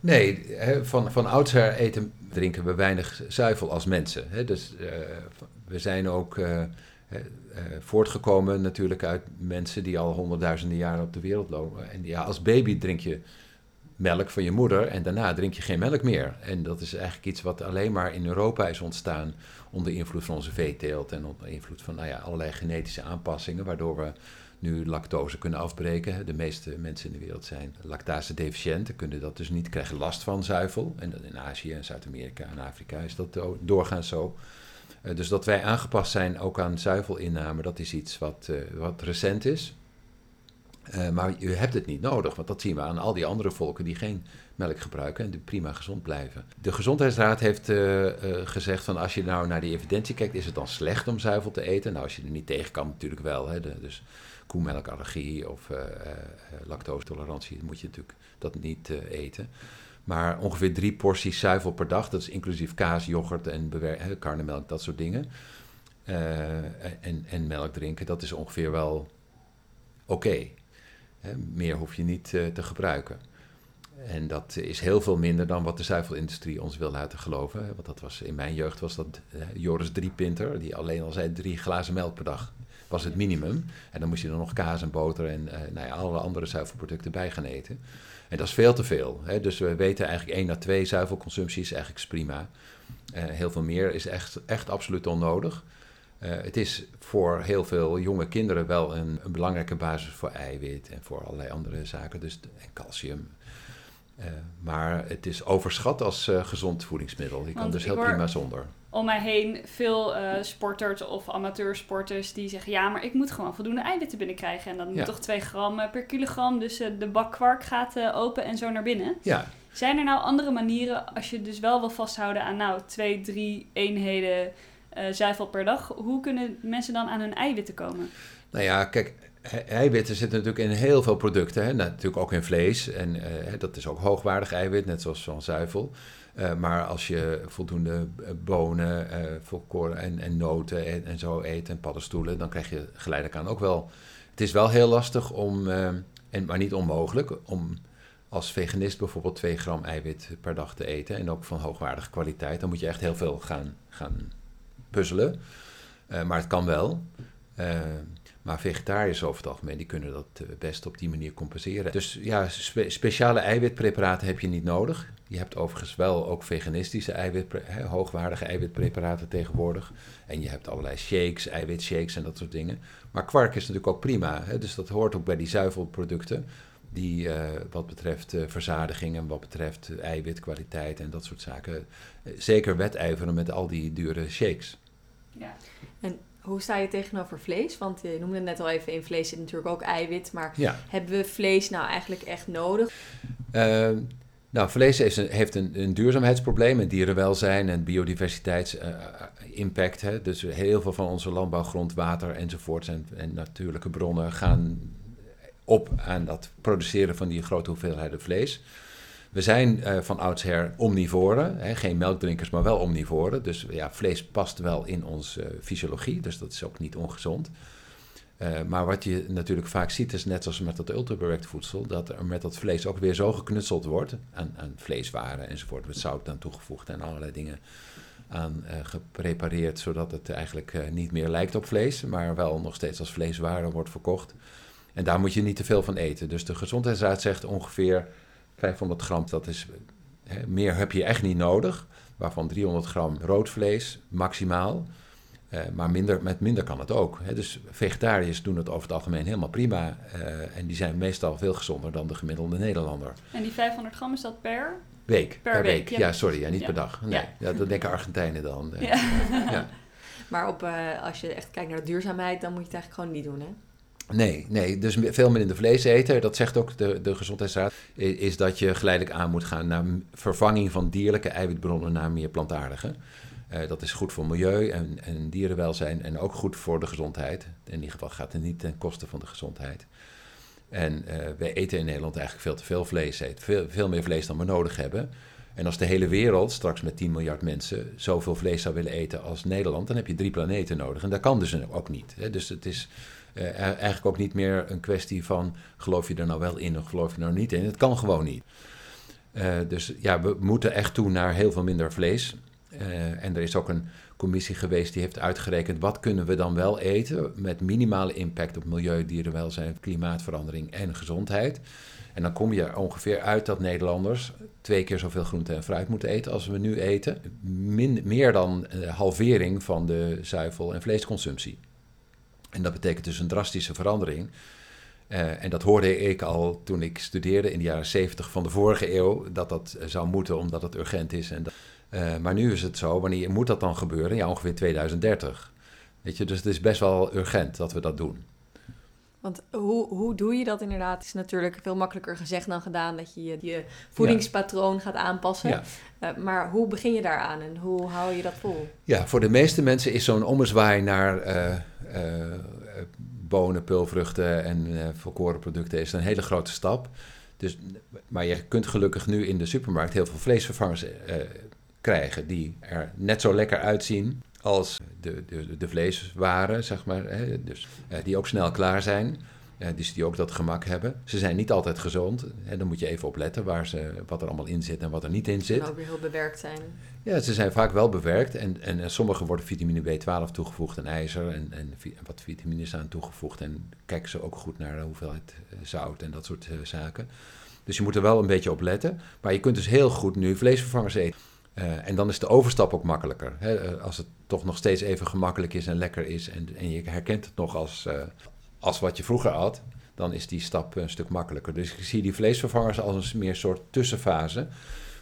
Nee, van, van oudsher eten, drinken we weinig zuivel als mensen. Hè? Dus uh, we zijn ook uh, voortgekomen natuurlijk uit mensen die al honderdduizenden jaren op de wereld lopen. En ja, als baby drink je melk van je moeder en daarna drink je geen melk meer. En dat is eigenlijk iets wat alleen maar in Europa is ontstaan onder invloed van onze veeteelt en onder invloed van nou ja, allerlei genetische aanpassingen, waardoor we nu lactose kunnen afbreken. De meeste mensen in de wereld zijn lactase-deficiënt, kunnen dat dus niet, krijgen last van zuivel. En in Azië en Zuid-Amerika en Afrika is dat doorgaans zo. Eh, dus dat wij aangepast zijn ook aan zuivelinname, dat is iets wat, uh, wat recent is. Uh, maar je hebt het niet nodig, want dat zien we aan al die andere volken die geen melk gebruiken en die prima gezond blijven. De Gezondheidsraad heeft uh, uh, gezegd van als je nou naar die evidentie kijkt, is het dan slecht om zuivel te eten? Nou, als je er niet tegen kan, natuurlijk wel. Hè, dus koemelkallergie of lactose-tolerantie, moet je natuurlijk dat niet eten. Maar ongeveer drie porties zuivel per dag, dat is inclusief kaas, yoghurt en karnemelk, dat soort dingen. en, en melk drinken, dat is ongeveer wel oké meer hoef je niet uh, te gebruiken. En dat is heel veel minder dan wat de zuivelindustrie ons wil laten geloven. Want dat was, in mijn jeugd was dat Joris Driepinter, die alleen al zei drie glazen melk per dag was het minimum. En dan moest je er nog kaas en boter en uh, nou ja, alle andere zuivelproducten bij gaan eten. En dat is veel te veel. Hè? Dus we weten eigenlijk 1 à 2 zuivelconsumptie is eigenlijk prima. heel veel meer is echt, echt absoluut onnodig. Uh, het is voor heel veel jonge kinderen wel een, een, belangrijke basis voor eiwit en voor allerlei andere zaken, dus en calcium. Uh, maar het is overschat als uh, gezond voedingsmiddel. Je kan dus heel prima zonder. Om mij heen veel sporters of amateursporters die zeggen: ja, maar ik moet gewoon voldoende eiwitten binnenkrijgen. En dan moet toch 2 gram per kilogram. Dus de bak kwark gaat open en zo naar binnen. Ja. Zijn er nou andere manieren als je dus wel wil vasthouden aan nou twee, drie eenheden zuivel per dag. Hoe kunnen mensen dan aan hun eiwitten komen? Nou ja, kijk, eiwitten zitten natuurlijk in heel veel producten. Hè? Nou, natuurlijk ook in vlees. En uh, dat is ook hoogwaardig eiwit, net zoals van zuivel. Uh, maar als je voldoende bonen, volkoren en, en noten en, en, zo eet en paddenstoelen, dan krijg je geleidelijk aan ook wel. Het is wel heel lastig om, en, maar niet onmogelijk, om als veganist bijvoorbeeld 2 gram eiwit per dag te eten. En ook van hoogwaardige kwaliteit. Dan moet je echt heel veel gaan, gaan puzzelen. Uh, maar het kan wel. Uh, maar vegetariërs over het algemeen, die kunnen dat uh, best op die manier compenseren. Dus ja, spe speciale eiwitpreparaten heb je niet nodig. Je hebt overigens wel ook veganistische eiwit, hè, hoogwaardige eiwitpreparaten tegenwoordig. En je hebt allerlei shakes, eiwitshakes en dat soort dingen. Maar kwark is natuurlijk ook prima. Hè, dus dat hoort ook bij die zuivelproducten. Die wat betreft verzadiging en wat betreft eiwitkwaliteit en dat soort zaken. zeker wedijveren met al die dure shakes. Ja. En hoe sta je tegenover vlees? Want je noemde net al even, in vlees zit natuurlijk ook eiwit. Maar hebben we vlees nou eigenlijk echt nodig? Uh, nou, vlees heeft een, heeft een, een duurzaamheidsprobleem en dierenwelzijn en biodiversiteitsimpact. Uh, dus heel veel van onze landbouwgrond, water enzovoort en, en natuurlijke bronnen gaan op aan dat produceren van die grote hoeveelheden vlees. We zijn uh, van oudsher omnivoren, hè, geen melkdrinkers, maar wel omnivoren. Dus ja, vlees past wel in onze uh, fysiologie, dus dat is ook niet ongezond. Uh, maar wat je natuurlijk vaak ziet, is net zoals met dat ultrabewerkt voedsel, dat er met dat vlees ook weer zo geknutseld wordt aan, aan vleeswaren enzovoort, met zout aan toegevoegd en allerlei dingen aan geprepareerd, zodat het eigenlijk niet meer lijkt op vlees, maar wel nog steeds als vleeswaren wordt verkocht. En daar moet je niet te veel van eten. Dus de gezondheidsraad zegt ongeveer 500 gram, dat is, hè, meer heb je echt niet nodig. Waarvan 300 gram rood vlees maximaal. Uh, maar minder, met minder kan het ook. Hè. Dus vegetariërs doen het over het algemeen helemaal prima. Uh, en die zijn meestal veel gezonder dan de gemiddelde Nederlander. En die 500 gram is dat per? Week. Per, week. Ja. ja. sorry, ja, niet per dag. Nee. Ja. Ja. dat denken Argentijnen dan. Uh, ja. (laughs) Maar op, als je echt kijkt naar de duurzaamheid, dan moet je het eigenlijk gewoon niet doen, hè? Nee, nee, dus veel minder vlees eten, dat zegt ook de, de Gezondheidsraad, is dat je geleidelijk aan moet gaan naar vervanging van dierlijke eiwitbronnen naar meer plantaardige. Uh, dat is goed voor milieu en, en, dierenwelzijn en ook goed voor de gezondheid. In ieder geval gaat het niet ten koste van de gezondheid. En uh, wij eten in Nederland eigenlijk veel te veel vlees, veel, veel meer vlees dan we nodig hebben. En als de hele wereld straks met 10 miljard mensen zoveel vlees zou willen eten als Nederland, dan heb je drie planeten nodig. En dat kan dus ook niet. Hè. Dus het is uh, eigenlijk ook niet meer een kwestie van geloof je er nou wel in of geloof je er nou niet in. Het kan gewoon niet. Uh, dus ja, we moeten echt toe naar heel veel minder vlees. Uh, en er is ook een commissie geweest die heeft uitgerekend wat kunnen we dan wel eten met minimale impact op milieu, dierenwelzijn, klimaatverandering en gezondheid. En dan kom je er ongeveer uit dat Nederlanders twee keer zoveel groente en fruit moeten eten als we nu eten. Meer dan halvering van de zuivel- en vleesconsumptie. En dat betekent dus een drastische verandering. Uh, en dat hoorde ik al toen ik studeerde in de jaren 70 van de vorige eeuw, dat dat zou moeten omdat het urgent is. En uh, maar nu is het zo, wanneer moet dat dan gebeuren? Ja, ongeveer 2030. Weet je, dus het is best wel urgent dat we dat doen. Want hoe, hoe doe je dat inderdaad? Het is natuurlijk veel makkelijker gezegd dan gedaan dat je je, je voedingspatroon ja. gaat aanpassen. Ja. Uh, maar hoe begin je daaraan en hoe hou je dat vol? Ja, voor de meeste mensen is zo'n ommezwaai naar uh, uh, bonen, pulvruchten en volkoren producten is een hele grote stap. Dus, maar je kunt gelukkig nu in de supermarkt heel veel vleesvervangers krijgen die er net zo lekker uitzien als de, de, de vleeswaren, zeg maar. Hè, dus, uh, die ook snel klaar zijn. Uh, dus die ook dat gemak hebben. Ze zijn niet altijd gezond. En dan moet je even opletten waar ze, wat er allemaal in zit en wat er niet in zit. En ook weer heel bewerkt zijn. Ja, ze zijn vaak wel bewerkt. En, en, en sommige worden vitamine B12 toegevoegd en ijzer. En, en wat vitamines aan toegevoegd. En kijken ze ook goed naar de hoeveelheid zout en dat soort uh, zaken. Dus je moet er wel een beetje op letten. Maar je kunt dus heel goed nu vleesvervangers eten. Uh, en dan is de overstap ook makkelijker. Hè? Als het toch nog steeds even gemakkelijk is en lekker is en, en je herkent het nog als, uh, als wat je vroeger had, dan is die stap een stuk makkelijker. Dus ik zie die vleesvervangers als een meer soort tussenfase.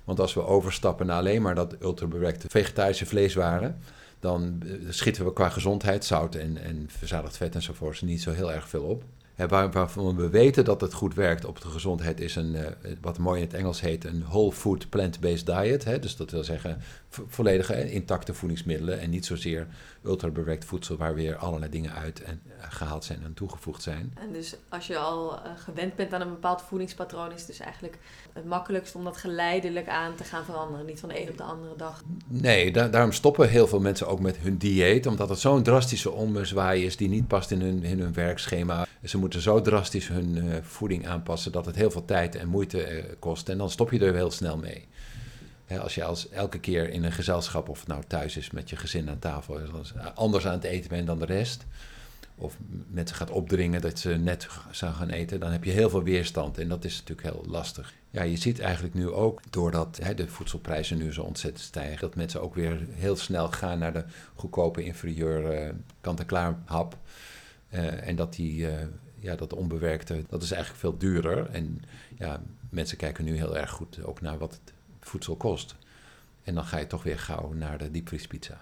Want als we overstappen naar alleen maar dat ultrabewerkte vegetarische vleeswaren, dan schieten we qua gezondheid, zout en, en verzadigd vet enzovoort niet zo heel erg veel op. Waar, waarvan we weten dat het goed werkt op de gezondheid is een, uh, wat mooi in het Engels heet, een whole food plant-based diet. Dus dat wil zeggen volledige intacte voedingsmiddelen en niet zozeer ultrabewerkt voedsel waar weer allerlei dingen uit en uh, gehaald zijn en toegevoegd zijn. En dus als je al uh, gewend bent aan een bepaald voedingspatroon, is het dus eigenlijk het makkelijkst om dat geleidelijk aan te gaan veranderen. Niet van de een op de andere dag. Nee, da daarom stoppen heel veel mensen ook met hun dieet, omdat het zo'n drastische ommezwaai is die niet past in hun, in hun werkschema. Ze moeten zo drastisch hun uh, voeding aanpassen dat het heel veel tijd en moeite uh, kost. En dan stop je er heel snel mee. Als je als elke keer in een gezelschap, of nou thuis is met je gezin aan tafel, anders aan het eten bent dan de rest. Of mensen gaat opdringen dat ze net zou gaan eten, dan heb je heel veel weerstand. En dat is natuurlijk heel lastig. Ja, je ziet eigenlijk nu ook, doordat de voedselprijzen nu zo ontzettend stijgen, dat mensen ook weer heel snel gaan naar de goedkope inferieur uh, kant-en-klaar hap. Uh, en dat die, uh, ja, dat onbewerkte, dat is eigenlijk veel duurder. En ja, mensen kijken nu heel erg goed ook naar wat het voedsel kost. En dan ga je toch weer gauw naar de diepvriespizza.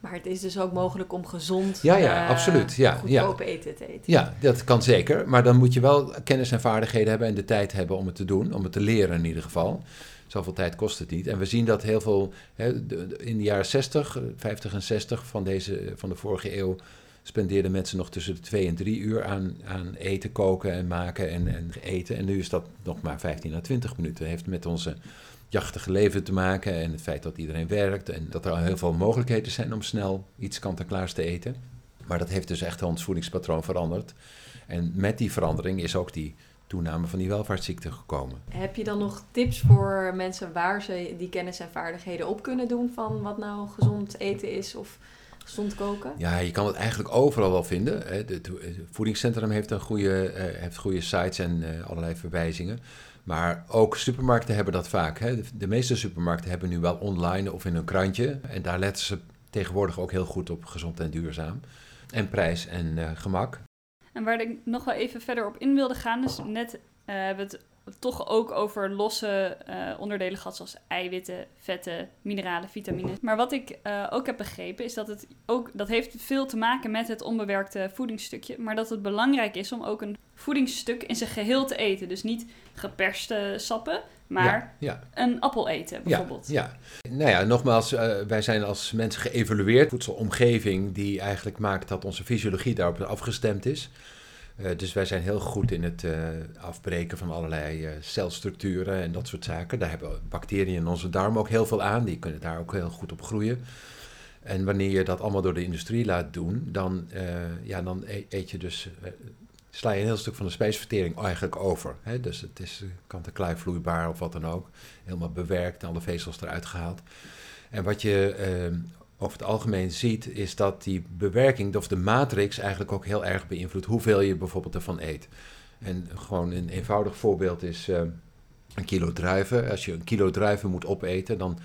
Maar het is dus ook mogelijk om gezond, ja, ja, uh, absoluut. Ja, goedkope ja. eten te eten. Ja, dat kan zeker. Maar dan moet je wel kennis en vaardigheden hebben en de tijd hebben om het te doen. Om het te leren in ieder geval. Zoveel tijd kost het niet. En we zien dat heel veel, hè, in de jaren 60, 50 en 60 van, deze, van de vorige eeuw spendeerden mensen nog tussen de twee en drie uur aan, aan eten, koken en maken en, en eten. En nu is dat nog maar 15 à 20 minuten. Dat heeft met onze jachtige leven te maken en het feit dat iedereen werkt en dat er al heel veel mogelijkheden zijn om snel iets kant-en-klaars te eten. Maar dat heeft dus echt ons voedingspatroon veranderd. En met die verandering is ook die toename van die welvaartsziekten gekomen. Heb je dan nog tips voor mensen waar ze die kennis en vaardigheden op kunnen doen van wat nou gezond eten is of gezond koken? Ja, je kan het eigenlijk overal wel vinden. Het voedingscentrum heeft, een goede, heeft goede sites en allerlei verwijzingen. Maar ook supermarkten hebben dat vaak. Hè. De, meeste supermarkten hebben nu wel online of in een krantje. En daar letten ze tegenwoordig ook heel goed op gezond en duurzaam. En prijs en uh, gemak. En waar ik nog wel even verder op in wilde gaan, dus net uh, hebben we het toch ook over losse uh, onderdelen gehad, zoals eiwitten, vetten, mineralen, vitamines. Maar wat ik uh, ook heb begrepen, is dat het ook, dat heeft veel te maken met het onbewerkte voedingsstukje. Maar dat het belangrijk is om ook een voedingsstuk in zijn geheel te eten. Dus niet geperste sappen, maar ja, ja. een appel eten bijvoorbeeld. Ja, ja. nou ja, nogmaals, uh, wij zijn als mensen geëvalueerd. Voedselomgeving die eigenlijk maakt dat onze fysiologie daarop afgestemd is. Uh, dus wij zijn heel goed in het uh, afbreken van allerlei uh, celstructuren en dat soort zaken. Daar hebben bacteriën in onze darm ook heel veel aan. Die kunnen daar ook heel goed op groeien. En wanneer je dat allemaal door de industrie laat doen, dan, ja, dan e-, eet je dus, sla je een heel stuk van de spijsvertering eigenlijk over. Hè? Dus het is kant-en-klaar vloeibaar of wat dan ook. Helemaal bewerkt, alle vezels eruit gehaald. En wat je over het algemeen ziet, is dat die bewerking of de matrix eigenlijk ook heel erg beïnvloedt hoeveel je bijvoorbeeld ervan eet. En gewoon een eenvoudig voorbeeld is uh, een kilo druiven. Als je een kilo druiven moet opeten, dan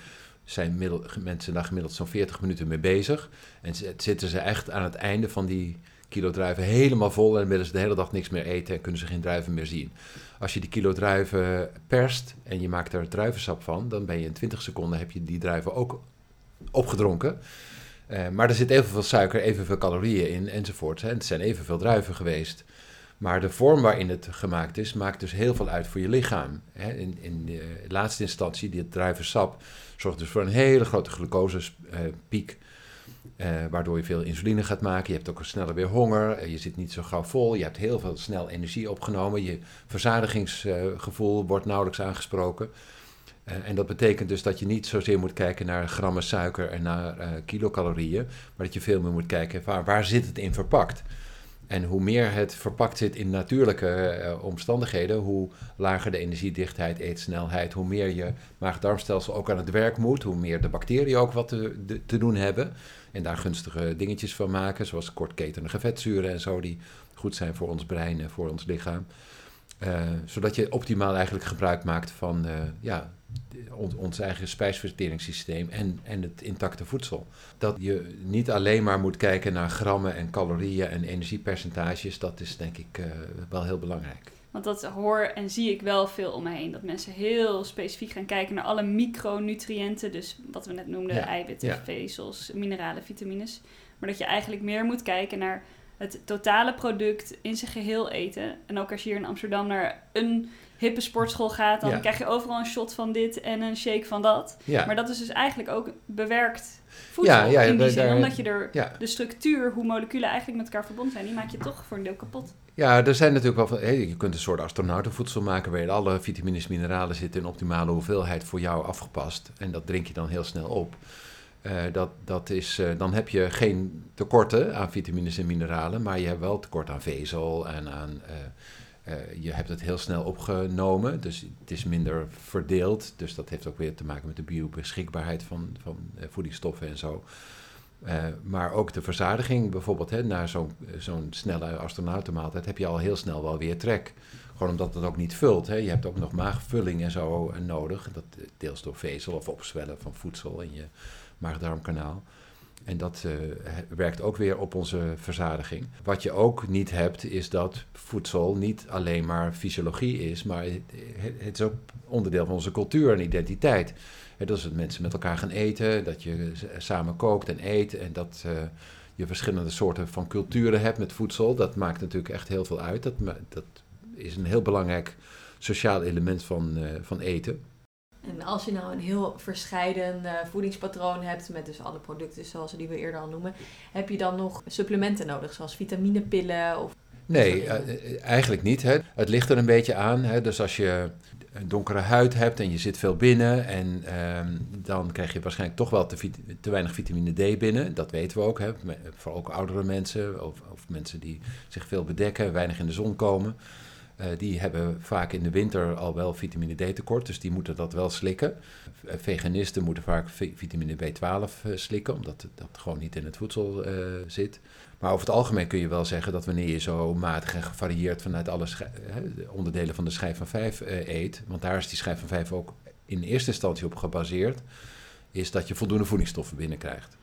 zijn mensen daar gemiddeld zo'n 40 minuten mee bezig. En zitten ze echt aan het einde van die kilo druiven helemaal vol en willen ze de hele dag niks meer eten en kunnen ze geen druiven meer zien. Als je die kilo druiven perst en je maakt er druivensap van, dan ben je in 20 seconden heb je die druiven ook opgedronken. Uh, maar er zit evenveel suiker, evenveel calorieën in enzovoort. Hè. Het zijn evenveel druiven geweest. Maar de vorm waarin het gemaakt is, maakt dus heel veel uit voor je lichaam. Hè. In, in de laatste instantie, die druivensap, zorgt dus voor een hele grote glucosepiek. Uh, waardoor je veel insuline gaat maken. Je hebt ook sneller weer honger. je zit niet zo gauw vol. Je hebt heel veel snel energie opgenomen. Je verzadigingsgevoel wordt nauwelijks aangesproken. Uh, en dat betekent dus dat je niet zozeer moet kijken naar grammen suiker en naar uh, kilocalorieën, maar dat je veel meer moet kijken waar, waar zit het in verpakt. En hoe meer het verpakt zit in natuurlijke uh, omstandigheden, hoe lager de energiedichtheid, eetsnelheid, hoe meer je maag-darmstelsel ook aan het werk moet, hoe meer de bacteriën ook wat te, te doen hebben. En daar gunstige dingetjes van maken, zoals kortketenige vetzuren en zo, die goed zijn voor ons brein en voor ons lichaam. zodat je optimaal eigenlijk gebruik maakt van ja, ons eigen spijsverteringssysteem en, en het intacte voedsel. Dat je niet alleen maar moet kijken naar grammen en calorieën en energiepercentages, dat is denk ik uh, wel heel belangrijk. Want dat hoor en zie ik wel veel om me heen. Dat mensen heel specifiek gaan kijken naar alle micronutriënten. Dus wat we net noemden, ja. eiwitten, ja. vezels, mineralen, vitamines. Maar dat je eigenlijk meer moet kijken naar het totale product in zijn geheel eten. En ook als je hier in Amsterdam naar een hippe sportschool gaat, dan krijg je overal een shot van dit en een shake van dat. Ja. Maar dat is dus eigenlijk ook bewerkt voedsel ja, ja, in die zin. Omdat je er de structuur, hoe moleculen eigenlijk met elkaar verbonden zijn, die maak je toch voor een deel kapot. Ja, er zijn natuurlijk wel van, hey, je kunt een soort astronautenvoedsel maken waarin alle vitamines, mineralen zitten in optimale hoeveelheid voor jou afgepast. En dat drink je dan heel snel op. Uh, dat, dat is, uh, dan heb je geen tekorten aan vitamines en mineralen, maar je hebt wel tekort aan vezel en aan uh, uh, je hebt het heel snel opgenomen, dus het is minder verdeeld. Dus dat heeft ook weer te maken met de biobeschikbaarheid van, van uh, voedingsstoffen en zo. Uh, maar ook de verzadiging, bijvoorbeeld hè, zo'n snelle astronautenmaaltijd, heb je al heel snel wel weer trek. Gewoon omdat het ook niet vult. Hè. Je hebt ook nog maagvulling en zo nodig. Dat deels door vezel of opzwellen van voedsel in je maagdarmkanaal. En dat uh, werkt ook weer op onze verzadiging. Wat je ook niet hebt, is dat voedsel niet alleen maar fysiologie is, maar het, het is ook onderdeel van onze cultuur en identiteit. Dat is dat mensen met elkaar gaan eten, dat je samen kookt en eet en dat uh, je verschillende soorten van culturen hebt met voedsel. Dat maakt natuurlijk echt heel veel uit. Dat, dat is een heel belangrijk sociaal element van, uh, van eten. En als je nou een heel verscheiden voedingspatroon hebt, met dus alle producten zoals die we eerder al noemen, heb je dan nog supplementen nodig, zoals vitaminepillen of... Nee, uh, eigenlijk niet. Hè. Het ligt er een beetje aan. Hè. Dus als je een donkere huid hebt en je zit veel binnen, en, uh, dan krijg je waarschijnlijk toch wel te, te, weinig vitamine D binnen. Dat weten we ook. Hè. Voor ook oudere mensen of, of mensen die zich veel bedekken, weinig in de zon komen. Uh, die hebben vaak in de winter al wel vitamine D tekort, dus die moeten dat wel slikken. Eh, veganisten moeten vaak vitamine B12 uh, eh, slikken, omdat dat gewoon niet in het voedsel zit. Maar over het algemeen kun je wel zeggen dat wanneer je zo matig en gevarieerd vanuit alle onderdelen van de schijf van 5 eet, want daar is die schijf van 5 ook in eerste instantie op gebaseerd, is dat je voldoende voedingsstoffen binnenkrijgt.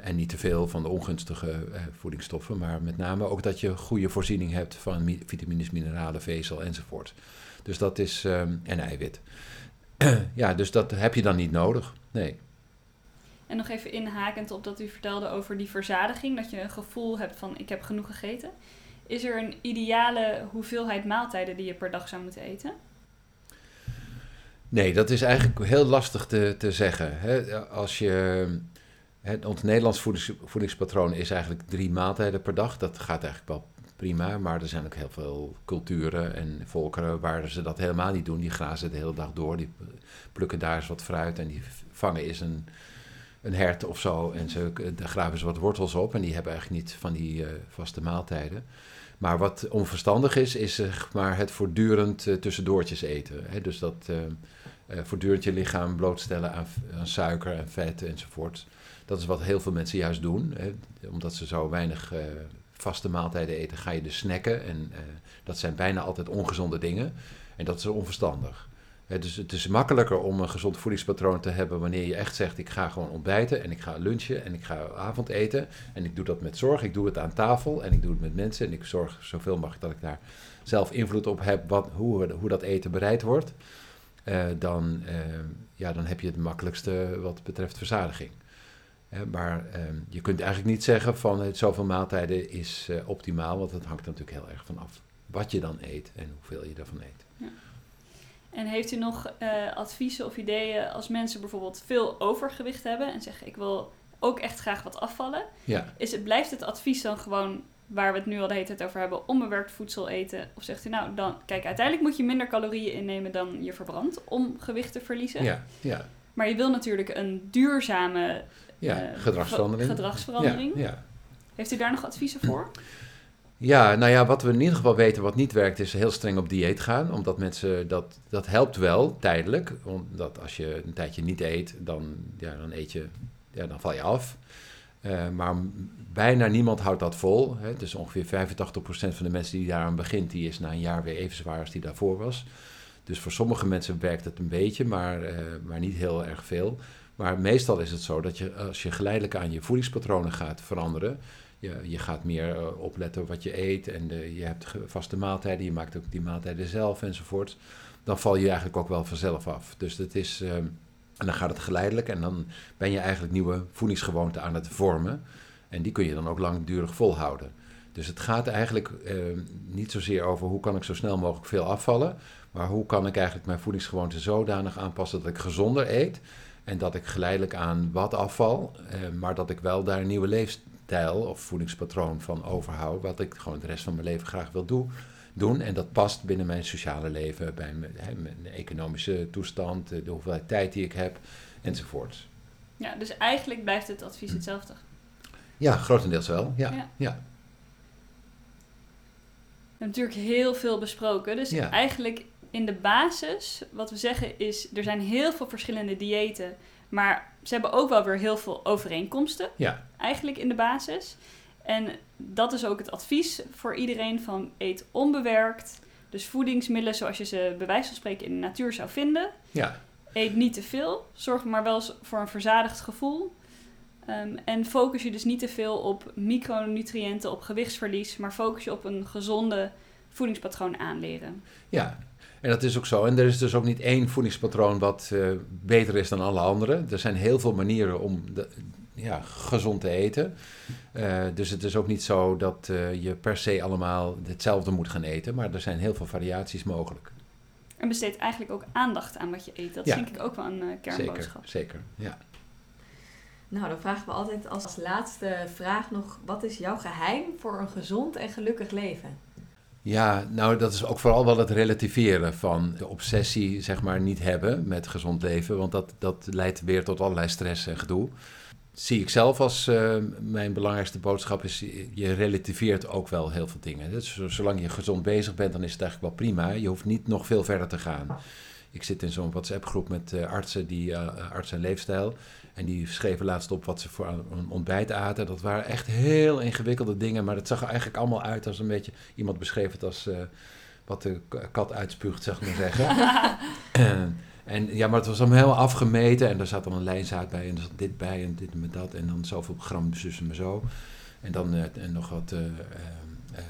En niet te veel van de ongunstige voedingsstoffen, maar met name ook dat je goede voorziening hebt van vitamines, mineralen, vezel enzovoort. Dus dat is, um, en eiwit. (clears throat) ja, dus dat heb je dan niet nodig. Nee. En nog even inhakend op dat u vertelde over die verzadiging, dat je een gevoel hebt van ik heb genoeg gegeten. Is er een ideale hoeveelheid maaltijden die je per dag zou moeten eten? Nee, dat is eigenlijk heel lastig te, te zeggen. Hè? Als je, hè, ons Nederlands voedings, voedingspatroon is eigenlijk drie maaltijden per dag. Dat gaat eigenlijk wel prima, maar er zijn ook heel veel culturen en volkeren waar ze dat helemaal niet doen. Die grazen de hele dag door, die plukken daar eens wat fruit en die vangen eens een, een hert of zo en ze, daar graven ze wat wortels op en die hebben eigenlijk niet van die uh, vaste maaltijden. Maar wat onverstandig is, is maar het voortdurend uh, tussendoortjes eten. Hè? Dus dat uh, voortdurend je lichaam blootstellen aan, aan, suiker en vet enzovoort. Dat is wat heel veel mensen juist doen. Hè? Omdat ze zo weinig vaste maaltijden eten, ga je dus snacken. En dat zijn bijna altijd ongezonde dingen. En dat is onverstandig dus het is makkelijker om een gezond voedingspatroon te hebben wanneer je echt zegt: ik ga gewoon ontbijten en ik ga lunchen en ik ga avondeten. En ik doe dat met zorg, ik doe het aan tafel en ik doe het met mensen. En ik zorg zoveel mogelijk dat ik daar zelf invloed op heb wat, hoe, hoe dat eten bereid wordt. Uh, dan, ja, dan heb je het makkelijkste wat betreft verzadiging. Maar ehm, je kunt eigenlijk niet zeggen van het zoveel maaltijden is optimaal, want dat hangt er natuurlijk heel erg van af. Wat je dan eet en hoeveel je daarvan eet. Ja. En heeft u nog uh, adviezen of ideeën als mensen bijvoorbeeld veel overgewicht hebben en zeggen ik wil ook echt graag wat afvallen? Ja. Is het, blijft het advies dan gewoon waar we het nu al de hele tijd over hebben, onbewerkt voedsel eten? Of zegt u nou, dan, kijk, uiteindelijk moet je minder calorieën innemen dan je verbrandt om gewicht te verliezen. Ja, ja. Maar je wil natuurlijk een duurzame ja, uh, gedragsverandering. gedragsverandering. Ja, ja. Heeft u daar nog adviezen voor? Ja, nou ja, wat we in ieder geval weten wat niet werkt, is heel streng op dieet gaan. Omdat mensen, dat, dat helpt wel tijdelijk. Omdat als je een tijdje niet eet, dan, ja, dan eet je, ja, dan val je af. Uh, maar bijna niemand houdt dat vol. Hè. Dus ongeveer 85% van de mensen die daaraan begint, die is na een jaar weer even zwaar als die daarvoor was. Dus voor sommige mensen werkt het een beetje, maar, uh, maar niet heel erg veel. Maar meestal is het zo dat je, als je geleidelijk aan je voedingspatronen gaat veranderen, je, je gaat meer uh, opletten wat je eet en je hebt vaste maaltijden, je maakt ook die maaltijden zelf enzovoort. Dan val je eigenlijk ook wel vanzelf af. Dus dat is, uh, en dan gaat het geleidelijk en dan ben je eigenlijk nieuwe voedingsgewoonten aan het vormen. En die kun je dan ook langdurig volhouden. Dus het gaat eigenlijk uh, niet zozeer over hoe kan ik zo snel mogelijk veel afvallen, maar hoe kan ik eigenlijk mijn voedingsgewoonten zodanig aanpassen dat ik gezonder eet. En dat ik geleidelijk aan wat afval, maar dat ik wel daar een nieuwe leefstijl stijl of voedingspatroon van overhoud, wat ik gewoon de rest van mijn leven graag wil doen. doen. En dat past binnen mijn sociale leven, bij mijn, economische toestand, de hoeveelheid tijd die ik heb, enzovoort. Ja, dus eigenlijk blijft het advies hetzelfde. Ja, grotendeels wel. Ja. ja. ja. We hebben natuurlijk heel veel besproken. Dus eigenlijk in de basis, wat we zeggen is, er zijn heel veel verschillende diëten. Maar ze hebben ook wel weer heel veel overeenkomsten. Ja. Eigenlijk in de basis. En dat is ook het advies voor iedereen van eet onbewerkt. Dus voedingsmiddelen zoals je ze bij wijze van spreken in de natuur zou vinden. Ja. Eet niet te veel. Zorg maar wel voor een verzadigd gevoel. Um, en focus je dus niet te veel op micronutriënten, op gewichtsverlies, maar focus je op een gezonde voedingspatroon aanleren. Ja, en dat is ook zo. En er is dus ook niet één voedingspatroon wat uh, beter is dan alle andere. Er zijn heel veel manieren om de, ja, gezond te eten. Uh, dus het is ook niet zo dat uh, je per se allemaal hetzelfde moet gaan eten. Maar er zijn heel veel variaties mogelijk. En besteed eigenlijk ook aandacht aan wat je eet. Dat ja. denk ik ook wel een kernboodschap. Zeker, zeker, ja. Nou, dan vragen we altijd als laatste vraag nog... wat is jouw geheim voor een gezond en gelukkig leven? Ja, nou dat is ook vooral wel het relativeren van de obsessie, zeg maar, niet hebben met gezond leven. Want dat, dat leidt weer tot allerlei stress en gedoe. Zie ik zelf als uh, mijn belangrijkste boodschap is, je relativeert ook wel heel veel dingen. Dus zolang je gezond bezig bent, dan is het eigenlijk wel prima. Je hoeft niet nog veel verder te gaan. Ik zit in zo'n WhatsApp-groep met uh, artsen, die, uh, arts en leefstijl. En die schreven laatst op wat ze voor een ontbijt aten. Dat waren echt heel ingewikkelde dingen. Maar het zag er eigenlijk allemaal uit als een beetje... Iemand beschreef het als wat de kat uitspuugt, zeg maar zeggen. (laughs) en, En ja, maar het was allemaal heel afgemeten en er zat dan een lijnzaad bij en er zat dit bij en dit met dat en dan zoveel gram zus en zo. En dan en nog wat uh,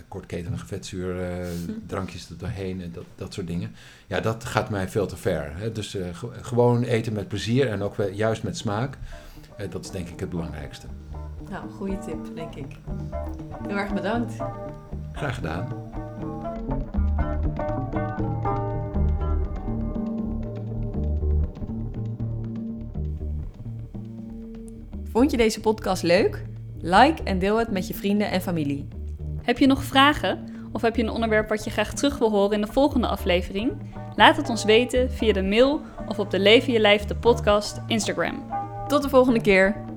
kortketenige vetzuurdrankjes er doorheen en dat, dat soort dingen. Ja, dat gaat mij veel te ver. Hè? Dus gewoon eten met plezier en ook juist met smaak. dat is denk ik het belangrijkste. Nou, goede tip, denk ik. Heel erg bedankt. Graag gedaan. Vond je deze podcast leuk? Like en deel het met je vrienden en familie. Heb je nog vragen of heb je een onderwerp wat je graag terug wil horen in de volgende aflevering? Laat het ons weten via de mail of op de Leven Je Lijf de podcast Instagram. Tot de volgende keer.